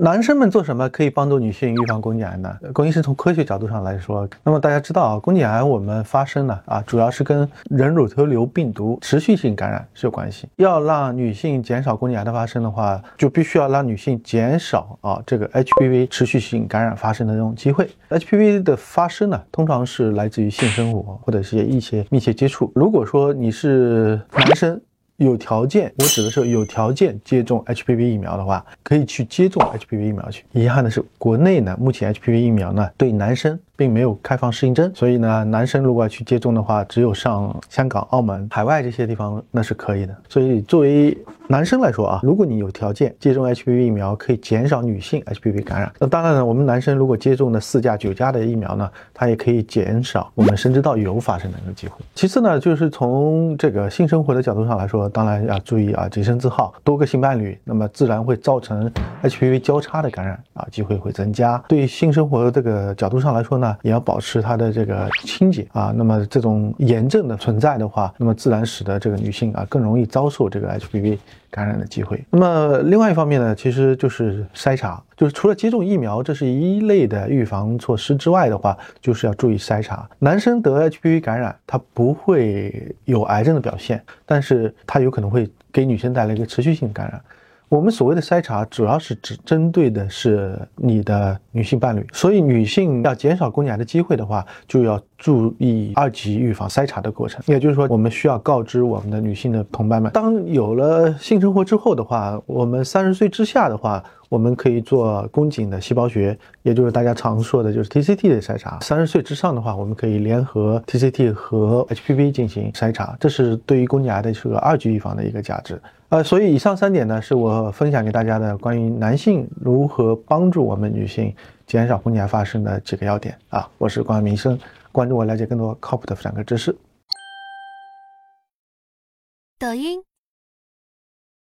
男生们做什么可以帮助女性预防宫颈癌呢？龚医生从科学角度上来说，那么大家知道啊，宫颈癌我们发生呢啊，主要是跟人乳头瘤病毒持续性感染是有关系。要让女性减少宫颈癌的发生的话，就必须要让女性减少啊这个 HPV 持续性感染发生的这种机会。HPV 的发生呢，通常是来自于性生活或者是一些密切接触。如果说你是男生，有条件，我指的是有条件接种 HPV 疫苗的话，可以去接种 HPV 疫苗去。遗憾的是，国内呢，目前 HPV 疫苗呢，对男生。并没有开放适应症，所以呢，男生如果要去接种的话，只有上香港、澳门、海外这些地方那是可以的。所以作为男生来说啊，如果你有条件接种 HPV 疫苗，可以减少女性 HPV 感染。那当然了，我们男生如果接种了四价、九价的疫苗呢，它也可以减少我们生殖道瘤发生的一个机会。其次呢，就是从这个性生活的角度上来说，当然要注意啊，洁身自好，多个性伴侣，那么自然会造成 HPV 交叉的感染啊，机会会增加。对性生活的这个角度上来说呢。也要保持它的这个清洁啊，那么这种炎症的存在的话，那么自然使得这个女性啊更容易遭受这个 HPV 感染的机会。那么另外一方面呢，其实就是筛查，就是除了接种疫苗这是一类的预防措施之外的话，就是要注意筛查。男生得 HPV 感染，他不会有癌症的表现，但是他有可能会给女生带来一个持续性感染。我们所谓的筛查，主要是只针对的是你的女性伴侣，所以女性要减少宫颈癌的机会的话，就要注意二级预防筛查的过程。也就是说，我们需要告知我们的女性的同伴们，当有了性生活之后的话，我们三十岁之下的话，我们可以做宫颈的细胞学，也就是大家常说的就是 TCT 的筛查。三十岁之上的话，我们可以联合 TCT 和 HPV 进行筛查，这是对于宫颈癌的这个二级预防的一个价值。呃，所以以上三点呢，是我分享给大家的关于男性如何帮助我们女性减少宫颈癌发生的几个要点啊。我是关民生，关注我，了解更多靠谱的妇产科知识。抖音。